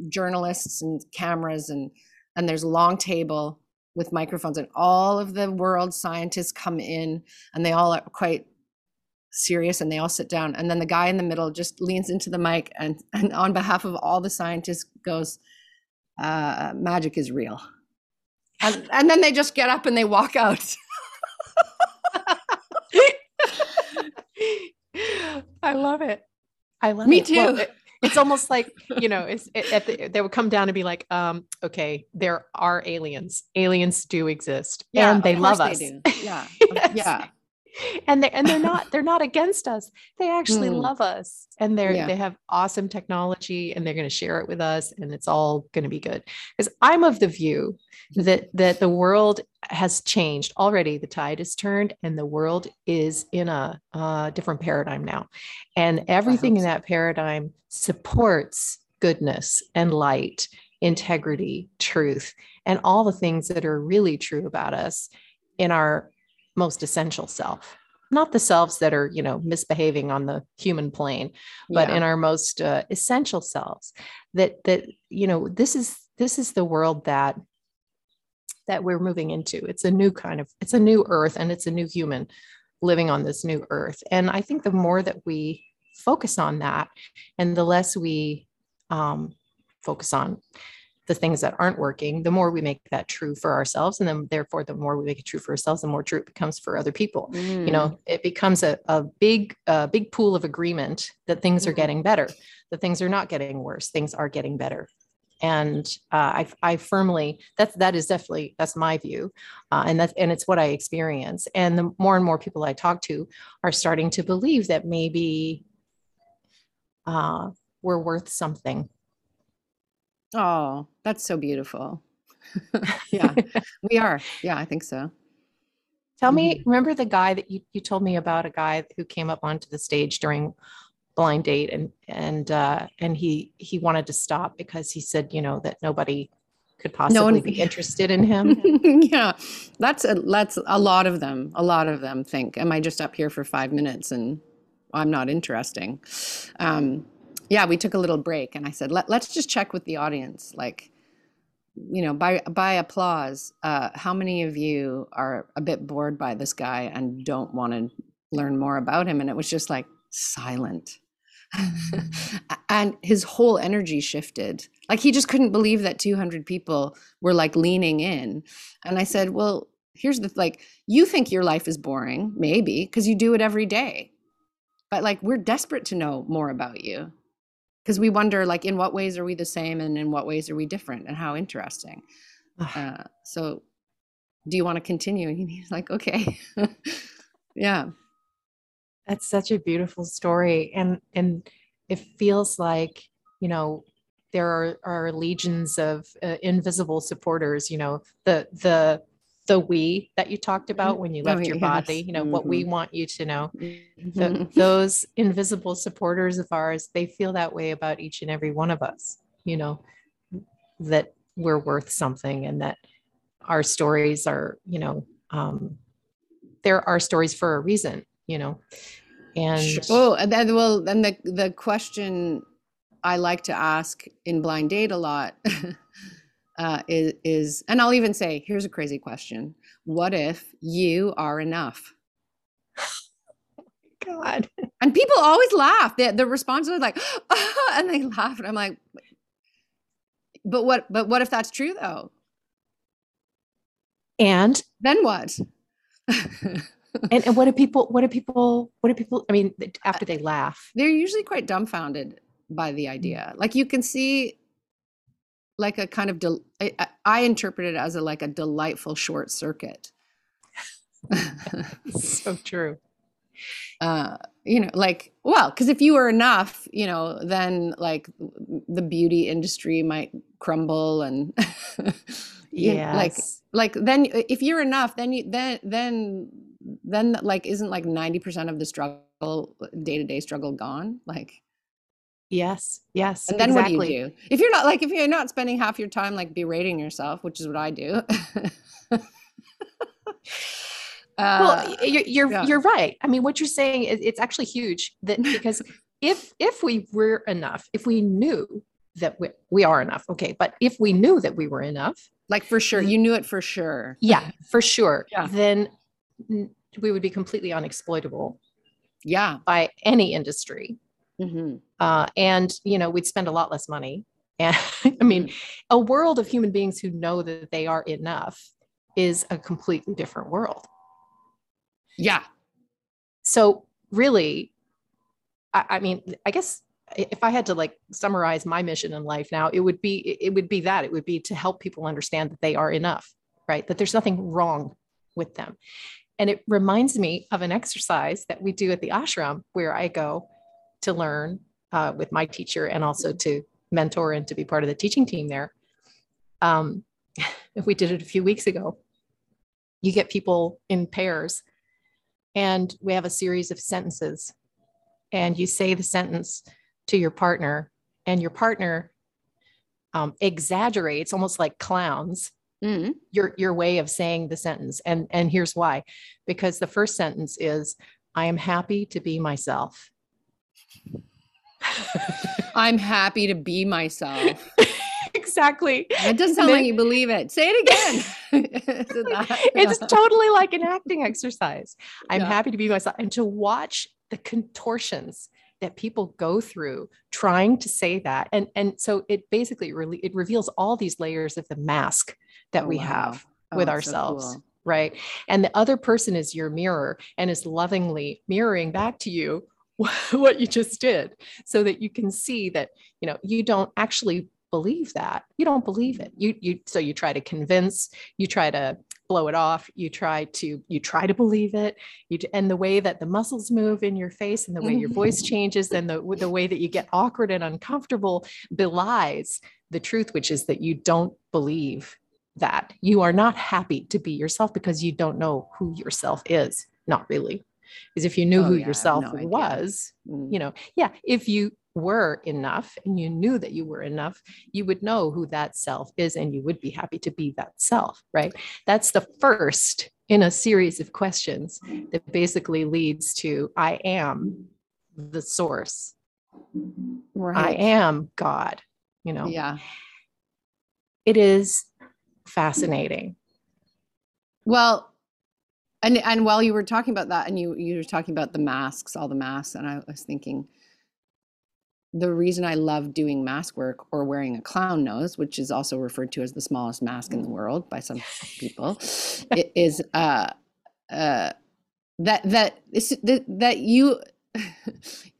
journalists and cameras and and there's a long table with microphones and all of the world scientists come in and they all are quite serious and they all sit down and then the guy in the middle just leans into the mic and, and on behalf of all the scientists goes uh, magic is real. And, and then they just get up and they walk out. I love it. I love Me it. too. Well, it, it's almost like you know, it's it, the, they would come down and be like, um, okay, there are aliens. Aliens do exist, yeah, and they love us. They yeah, yes. yeah and they and they're not they're not against us. They actually mm. love us. And they're yeah. they have awesome technology and they're going to share it with us and it's all going to be good. Because i'm of the view that that the world has changed. Already the tide has turned and the world is in a, a different paradigm now. And everything in that paradigm supports goodness and light integrity truth and all the things that are really true about us in our most essential self not the selves that are you know misbehaving on the human plane but yeah. in our most uh, essential selves that that you know this is this is the world that that we're moving into it's a new kind of it's a new earth and it's a new human living on this new earth. And I think the more that we focus on that and the less we um, focus on the things that aren't working, the more we make that true for ourselves. And then therefore, the more we make it true for ourselves, the more true it becomes for other people. Mm. You know, it becomes a, a big, a big pool of agreement that things mm. are getting better, that things are not getting worse, things are getting better. And uh, I, I firmly that's that is definitely that's my view, uh, and that's and it's what I experience. And the more and more people I talk to are starting to believe that maybe uh, we're worth something Oh, that's so beautiful. yeah, we are. Yeah, I think so. Tell me, mm-hmm. remember the guy that you, you told me about a guy who came up onto the stage during blind date and and uh and he he wanted to stop because he said, you know, that nobody could possibly no one, be interested in him. yeah. That's a that's a lot of them. A lot of them think, am I just up here for 5 minutes and I'm not interesting. Um yeah, we took a little break and I said, Let, us just check with the audience. Like, you know, by, by applause, uh, how many of you are a bit bored by this guy and don't want to learn more about him? And it was just like silent. and his whole energy shifted. Like he just couldn't believe that 200 people were like leaning in. And I said, Well, here's the like, you think your life is boring, maybe, because you do it every day. But like, we're desperate to know more about you because we wonder like in what ways are we the same and in what ways are we different and how interesting. Uh, so do you want to continue? And he's like okay. Yeah. That's such a beautiful story and and it feels like you know there are, are legions of uh, invisible supporters you know the the the we that you talked about when you left oh, your yes. body you know mm-hmm. what we mm-hmm. want you to know mm-hmm. the, those invisible supporters of ours they feel that way about each and every one of us you know that we're worth something and that our stories are you know um there are stories for a reason you know and oh and then well then the the question i like to ask in blind date a lot uh, is, is, and I'll even say, here's a crazy question. What if you are enough? God. And people always laugh. The, the response is like, oh, and they laugh. And I'm like, but what, but what if that's true though? And then what? and, and what do people, what do people, what do people, I mean, after they laugh? They're usually quite dumbfounded by the idea. Like you can see like a kind of del- I, I interpret it as a like a delightful short circuit. So true. Uh you know like well because if you were enough you know then like the beauty industry might crumble and yeah like like then if you're enough then you then then then like isn't like 90% of the struggle day-to-day struggle gone? Like Yes. Yes. And then exactly. what do you do? If you're not like if you're not spending half your time like berating yourself, which is what I do. uh, well, you're you're, yeah. you're right. I mean, what you're saying is it's actually huge that because if if we were enough, if we knew that we, we are enough, okay, but if we knew that we were enough, like for sure, you knew it for sure. Yeah, for sure. Yeah. Then we would be completely unexploitable. Yeah. By any industry. Mm-hmm. Uh, and, you know, we'd spend a lot less money. And I mean, mm-hmm. a world of human beings who know that they are enough is a completely different world. Yeah. So, really, I, I mean, I guess if I had to like summarize my mission in life now, it would be it would be that it would be to help people understand that they are enough, right? That there's nothing wrong with them. And it reminds me of an exercise that we do at the ashram where I go, to learn uh, with my teacher and also to mentor and to be part of the teaching team there. Um, we did it a few weeks ago. You get people in pairs, and we have a series of sentences, and you say the sentence to your partner, and your partner um, exaggerates, almost like clowns, mm-hmm. your your way of saying the sentence. And and here's why: because the first sentence is, "I am happy to be myself." I'm happy to be myself. exactly. It doesn't sound like you believe it. Say it again. it's totally like an acting exercise. I'm Yeah. happy to be myself and to watch the contortions that people go through trying to say that. And and so it basically really it reveals all these layers of the mask that Oh, we wow. have Oh, with it's so ourselves. cool. Right. And the other person is your mirror and is lovingly mirroring back to you what you just did so that you can see that, you know, you don't actually believe that. You don't believe it. You you so you try to convince, you try to blow it off, you try to you try to believe it. You and the way that the muscles move in your face and the way your voice mm-hmm. changes and the the way that you get awkward and uncomfortable belies the truth which is that you don't believe that you are not happy to be yourself because you don't know who yourself is not really because if you knew Oh, who yeah, yourself no was Mm. you know yeah if you were enough and you knew that you were enough you would know who that self is and you would be happy to be that self right that's the first in a series of questions that basically leads to i am the source Right. i am god you know Yeah. it is fascinating Well, and and while you were talking about that, and you you were talking about the masks, all the masks, and I was thinking, the reason I love doing mask work or wearing a clown nose, which is also referred to as the smallest mask in the world by some people, is uh, uh, that that that that you.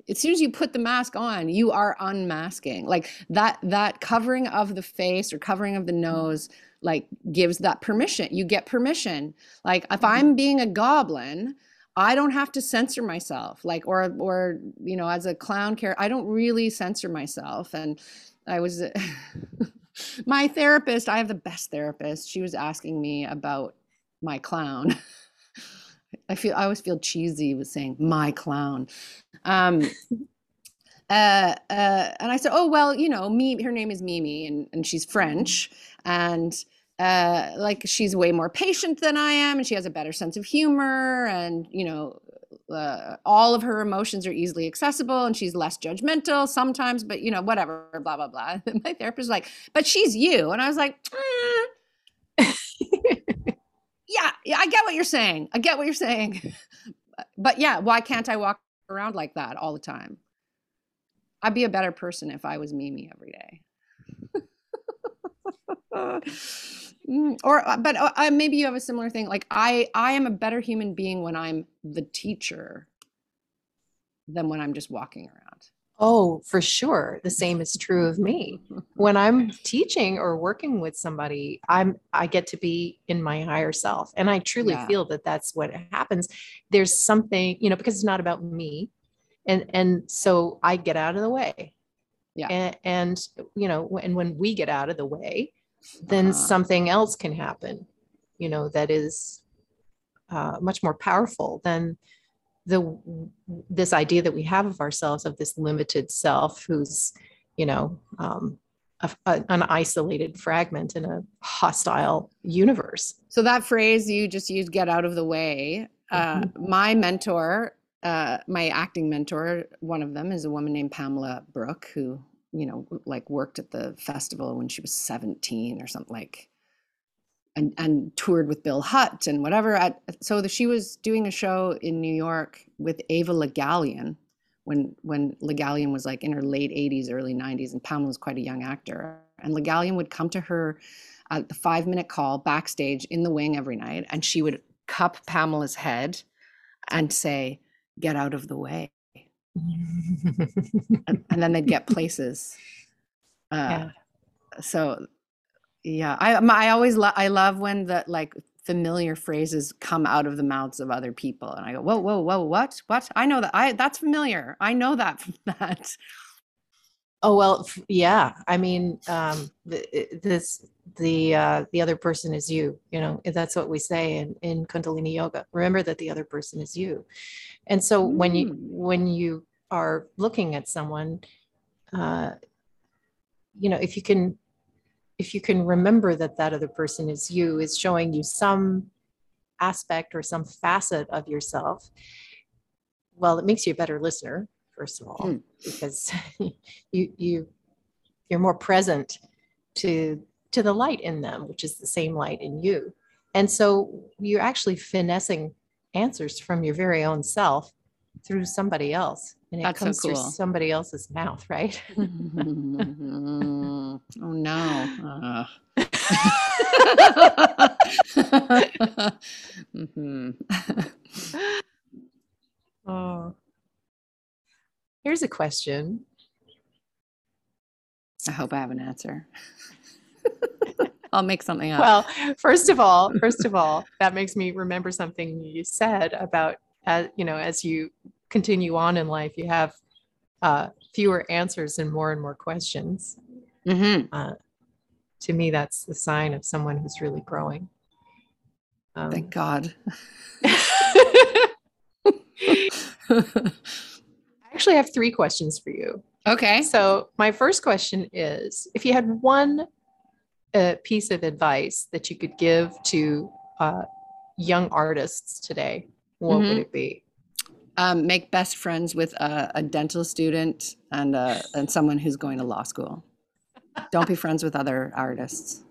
As soon as you put the mask on, you are unmasking. Like that that covering of the face or covering of the nose like gives that permission. You get permission. Like if I'm being a goblin, I don't have to censor myself. Like or or you know, as a clown character, I don't really censor myself. And I was my therapist, I have the best therapist. She was asking me about my clown. I feel I always feel cheesy with saying my clown. Um uh, uh, and I said, "Oh well, you know, me. Her name is Mimi, and and she's French, and uh, like she's way more patient than I am, and she has a better sense of humor, and you know, uh, all of her emotions are easily accessible, and she's less judgmental sometimes, but you know, whatever, blah blah blah." My therapist was like, "But she's you," and I was like, "Mm, "Yeah, yeah, I get what you're saying. I get what you're saying, but yeah, why can't I walk around like that all the time?" I'd be a better person if I was Mimi every day. Mm, or uh, but uh, uh, maybe you have a similar thing like i i am a better human being when i'm the teacher than when i'm just walking around. Oh for sure. The same is true of me. When i'm teaching or working with somebody i'm i get to be in my higher self and i truly Yeah. feel that that's what happens. There's something you know because it's not about me and and so i get out of the way. Yeah. and, and you know and when we get out of the way then Uh-huh. something else can happen you know that is uh, much more powerful than the this idea that we have of ourselves of this limited self who's you know um, a, a- an isolated fragment in a hostile universe so that phrase you just used get out of the way uh, my mentor uh, my acting mentor one of them is a woman named pamela brook who you know like worked at the festival when she was 17 or something like and and toured with Bill Hutt and whatever. At, so the, she was doing a show in New York with Eva Le Gallienne when when Le Gallienne was like in her late 80s, early 90s, and Pamela was quite a young actor. And Le Gallienne would come to her at the five minute call backstage in the wing every night, and she would cup Pamela's head and say, "Get out of the way," and, and then they'd get places. Uh, Yeah. So, yeah, I I always lo- I love when the like familiar phrases come out of the mouths of other people, and I go, whoa, whoa, whoa, what, what? I know that. I that's familiar. I know that that. Oh well, f- yeah. I mean, um, th- this the uh, the other person is you. You know, that's what we say in in Kundalini yoga. Remember that the other person is you. And so when you Mm. when you are looking at someone, uh, you know, if you can if you can remember that that other person is you, is showing you some aspect or some facet of yourself. Well, it makes you a better listener, first of all, Mm. because you you you're more present to to the light in them, which is the same light in you. And so you're actually finessing answers from your very own self through somebody else. And it That's so comes through somebody else's mouth, right? oh no. Mhm. Oh. Here's a question. I hope I have an answer. I'll make something up. Well, first of all, first of all, that makes me remember something you said about as you know, as you continue on in life, you have uh, fewer answers and more and more questions. Mhm. Uh, to me, that's the sign of someone who's really growing. Um, Thank God. I actually have three questions for you. okay. So, my first question is if you had one uh, piece of advice that you could give to uh, young artists today, what would Mhm. it be? Um, make best friends with a, a dental student and uh, and someone who's going to law school. Don't be friends with other artists.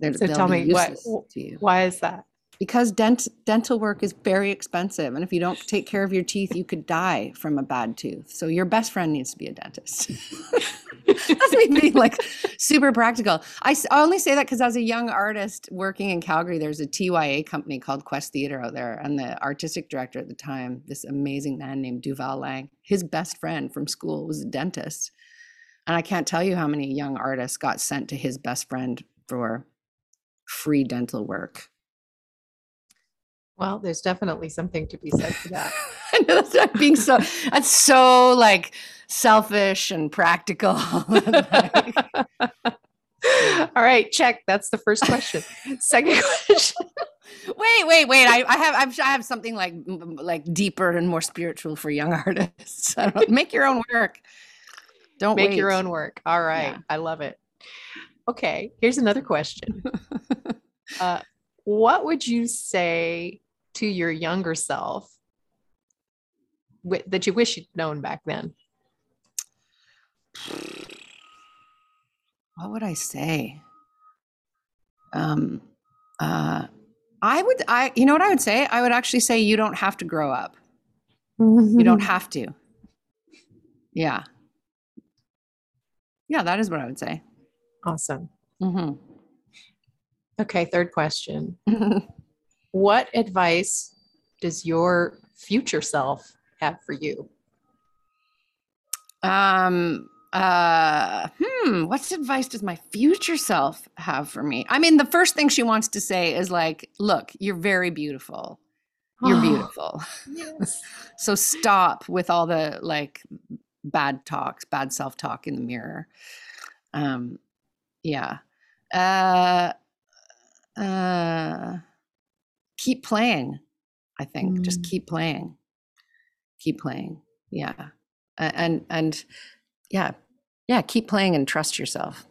They're, So tell me, what- to you. Why is that? Because dent, dental work is very expensive, and if you don't take care of your teeth, you could die from a bad tooth. So your best friend needs to be a dentist. That's me being like super practical. I only say that because as a young artist working in Calgary, there's a TYA company called Quest Theater out there, and the artistic director at the time, this amazing man named Duval Lang, his best friend from school was a dentist, and I can't tell you how many young artists got sent to his best friend for free dental work. Well, there's definitely something to be said for that. I know that's not being so that's so like selfish and practical. Like, All right, check. That's the first question. Second question. wait, wait, wait. I, I have I'm, sure I have something like like deeper and more spiritual for young artists. Make your own work. Don't Make your own work. All right. Yeah. I love it. Okay, here's another question. Uh, what would you say to your younger self wi- that you wish you'd known back then? What would I say? Um, uh, I would. I you know what I would say? I would actually say you don't have to grow up. You don't have to. Yeah. Yeah, that is what I would say. Awesome. hmm Okay, third question. What advice does your future self have for you? um. Uh. Hmm. What advice does my future self have for me? I mean, the first thing she wants to say is like, "Look, you're very beautiful. You're beautiful. Yes. So stop with all the like bad talks, bad self talk in the mirror." Um. Yeah. Uh. Uh. Keep playing. I think just Mm. keep playing. Keep playing. Yeah. And and yeah. Yeah, keep playing and trust yourself.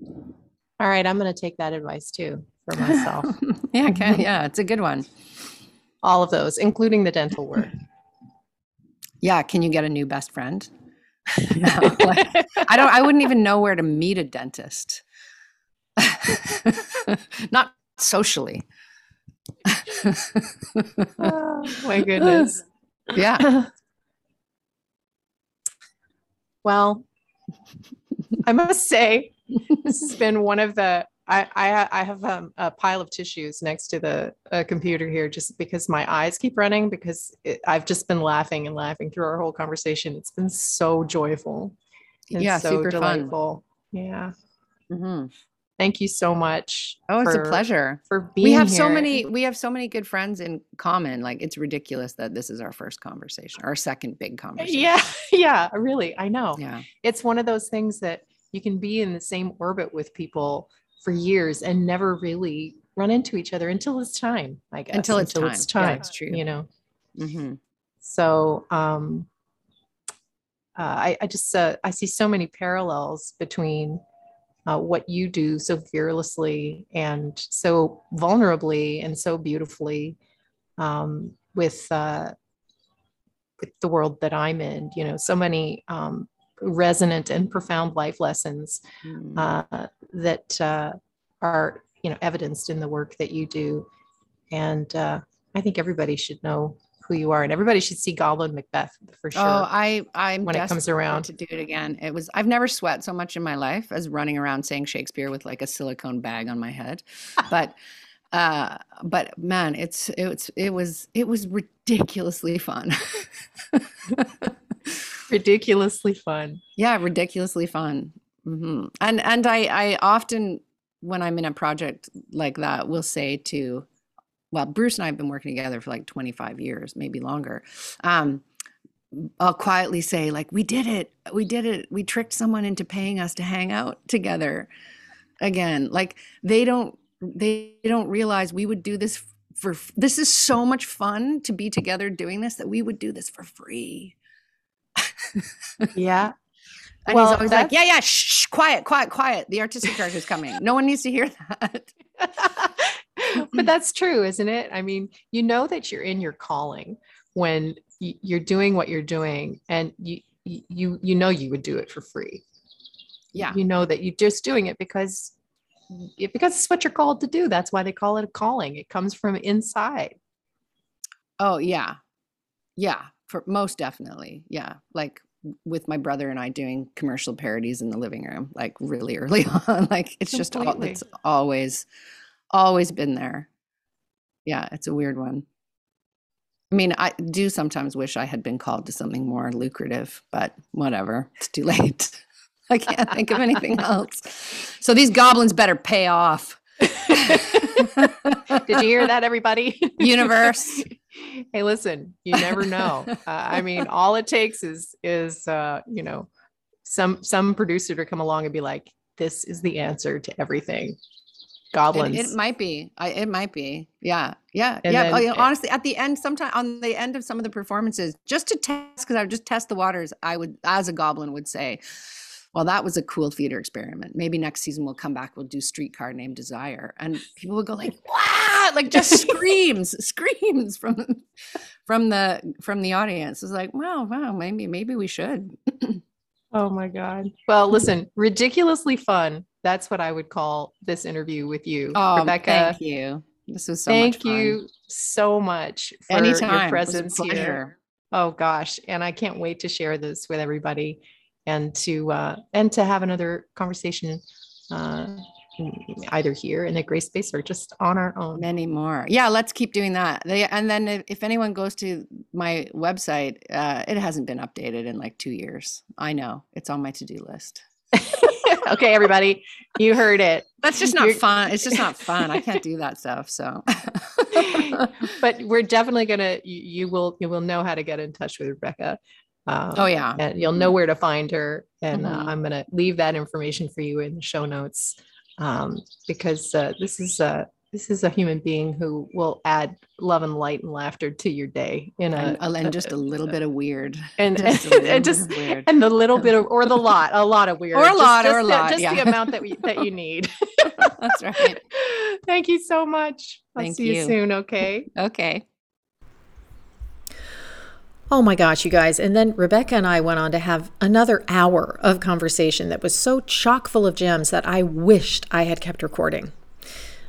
All right, I'm going to take that advice too for myself. yeah, okay. Yeah, it's a good one. All of those, including the dental work. Yeah, can you get a new best friend? No, like, I don't I wouldn't even know where to meet a dentist. Not socially. oh, my goodness. yeah. Well, I must say, this has been one of the. I I, I have um, a pile of tissues next to the uh, computer here, just because my eyes keep running. Because it, I've just been laughing and laughing through our whole conversation. It's been so joyful. and Yeah, so super fun. delightful. Yeah. Mhm. Thank you so much. Oh, it's for- a pleasure. for being We have so many we have so many good friends in common. Like it's ridiculous that this is our first conversation, our second big conversation. Yeah, yeah, really. I know. Yeah. it's one of those things that you can be in the same orbit with people for years and never really run into each other until it's time i guess Until it's it's time. Yeah, time it's true. you know hmm so um uh, I, I just uh, i see so many parallels between uh, what you do so fearlessly and so vulnerably and so beautifully um, with uh, with the world that i'm in you know so many um, resonant and profound life lessons Mm. uh, that uh, are you know evidenced in the work that you do and uh, i think everybody should know who you are and everybody should see goblin macbeth for sure Oh, I I'm when it comes around. to do it again. It was I've never sweat so much in my life as running around saying Shakespeare with like a silicone bag on my head. But uh but man, it's it was it was it was ridiculously fun. ridiculously fun yeah, ridiculously fun. hmm And and I I often when I'm in a project like that will say to well, Bruce and I have been working together for like 25 years, maybe longer. Um, I'll quietly say, like, we did it. We did it. We tricked someone into paying us to hang out together again. Like they don't they don't realize we would do this for this is so much fun to be together doing this that we would do this for free. yeah And Well, he's always like, yeah, yeah, shh, shh, quiet, quiet, quiet. The artistic director's coming. No one needs to hear that. but that's true isn't it i mean you know that you're in your calling when you're doing what you're doing and you you you know you would do it for free Yeah. you know that you're just doing it because it, because it's what you're called to do that's why they call it a calling it comes from inside Oh yeah. Yeah, for most definitely. Yeah. Like with my brother and I doing commercial parodies in the living room like really early on. like it's just all, it's always always been there. Yeah, it's a weird one. I mean, I do sometimes wish I had been called to something more lucrative, but whatever. It's too late. I can't think of anything else. So these goblins better pay off. did you hear that everybody Universe. hey listen you never know uh, i mean all it takes is is uh you know some some producer to come along and be like this is the answer to everything goblins it might be. I, it might be. Yeah. Yeah. And yeah. then oh, yeah, it- honestly, at the end, sometime on the end of some of the performances, just to test, because I would just test the waters, I would, as a goblin, would say, well, that was a cool theater experiment. Maybe next season we'll come back, we'll do Streetcar Named Desire. And people would go like, wow, like just screams, screams from from the from the audience. It's like, wow, wow, maybe, maybe we should. oh my god well listen ridiculously fun that's what i would call this interview with you Oh, rebecca thank you. This was so thank you so much for Anytime. your It was a presence here. Oh gosh, and I can't wait to share this with everybody and to uh, and to have another conversation uh, either here in the Grace Space or just on our own. Many more. Yeah, let's keep doing that. And then if, if anyone goes to my website, uh, it hasn't been updated in like two years. I know it's on my to do list. okay, everybody, you heard it. That's just not You're- fun. It's just not fun. I can't do that stuff. So, but we're definitely gonna. You, you will you will know how to get in touch with Rebecca. Um, oh yeah, and you'll know where to find her. And uh, Mhm. I'm going to leave that information for you in the show notes um, because uh, this is a this is a human being who will add love and light and laughter to your day in a and, uh, and just a little bit of weird. and just a and, just weird. and the little bit of or the lot a lot of weird Or a Just- lot, or just a the- lot, just the amount that we that you need. That's right. Thank you so much. I'll Thank see you you. soon. Okay. Okay. Oh my gosh, you guys. And then Rebecca and I went on to have another hour of conversation that was so chock full of gems that I wished I had kept recording.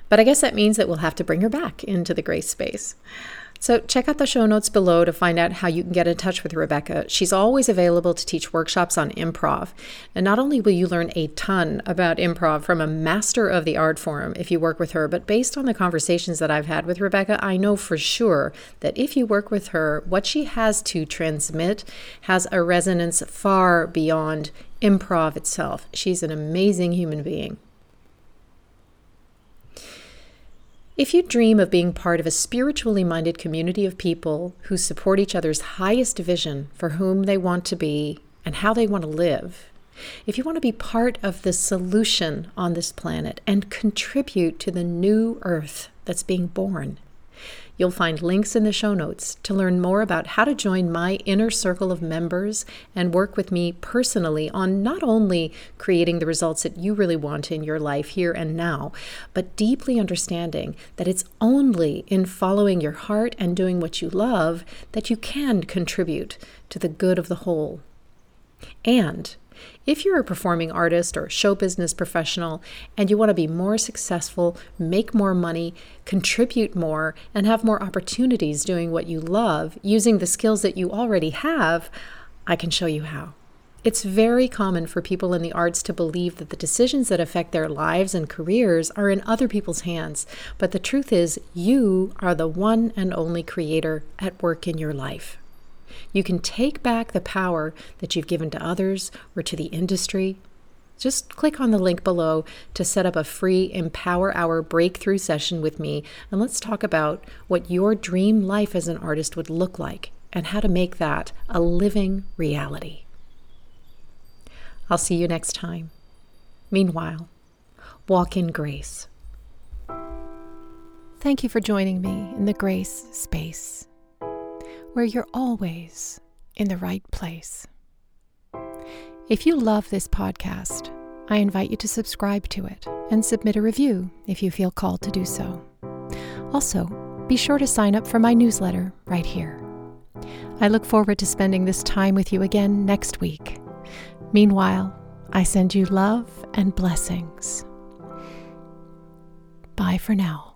But I guess that means that we'll have to bring her back into the Grace Space. So check out the show notes below to find out how you can get in touch with Rebecca. She's always available to teach workshops on improv. And not only will you learn a ton about improv from a master of the art form if you work with her, but based on the conversations that I've had with Rebecca, I know for sure that if you work with her, what she has to transmit has a resonance far beyond improv itself. She's an amazing human being. If you dream of being part of a spiritually minded community of people who support each other's highest vision for whom they want to be and how they want to live, if you want to be part of the solution on this planet and contribute to the new earth that's being born, You'll find links in the show notes to learn more about how to join my inner circle of members and work with me personally on not only creating the results that you really want in your life here and now, but deeply understanding that it's only in following your heart and doing what you love that you can contribute to the good of the whole. And if you're a performing artist or show business professional and you want to be more successful, make more money, contribute more, and have more opportunities doing what you love using the skills that you already have, I can show you how. It's very common for people in the arts to believe that the decisions that affect their lives and careers are in other people's hands. But the truth is, you are the one and only creator at work in your life. You can take back the power that you've given to others or to the industry. Just click on the link below to set up a free Empower Hour breakthrough session with me, and let's talk about what your dream life as an artist would look like and how to make that a living reality. I'll see you next time. Meanwhile, walk in grace. Thank you for joining me in the grace space, where you're always in the right place. If you love this podcast, I invite you to subscribe to it and submit a review if you feel called to do so. Also, be sure to sign up for my newsletter right here. I look forward to spending this time with you again next week. Meanwhile, I send you love and blessings. Bye for now.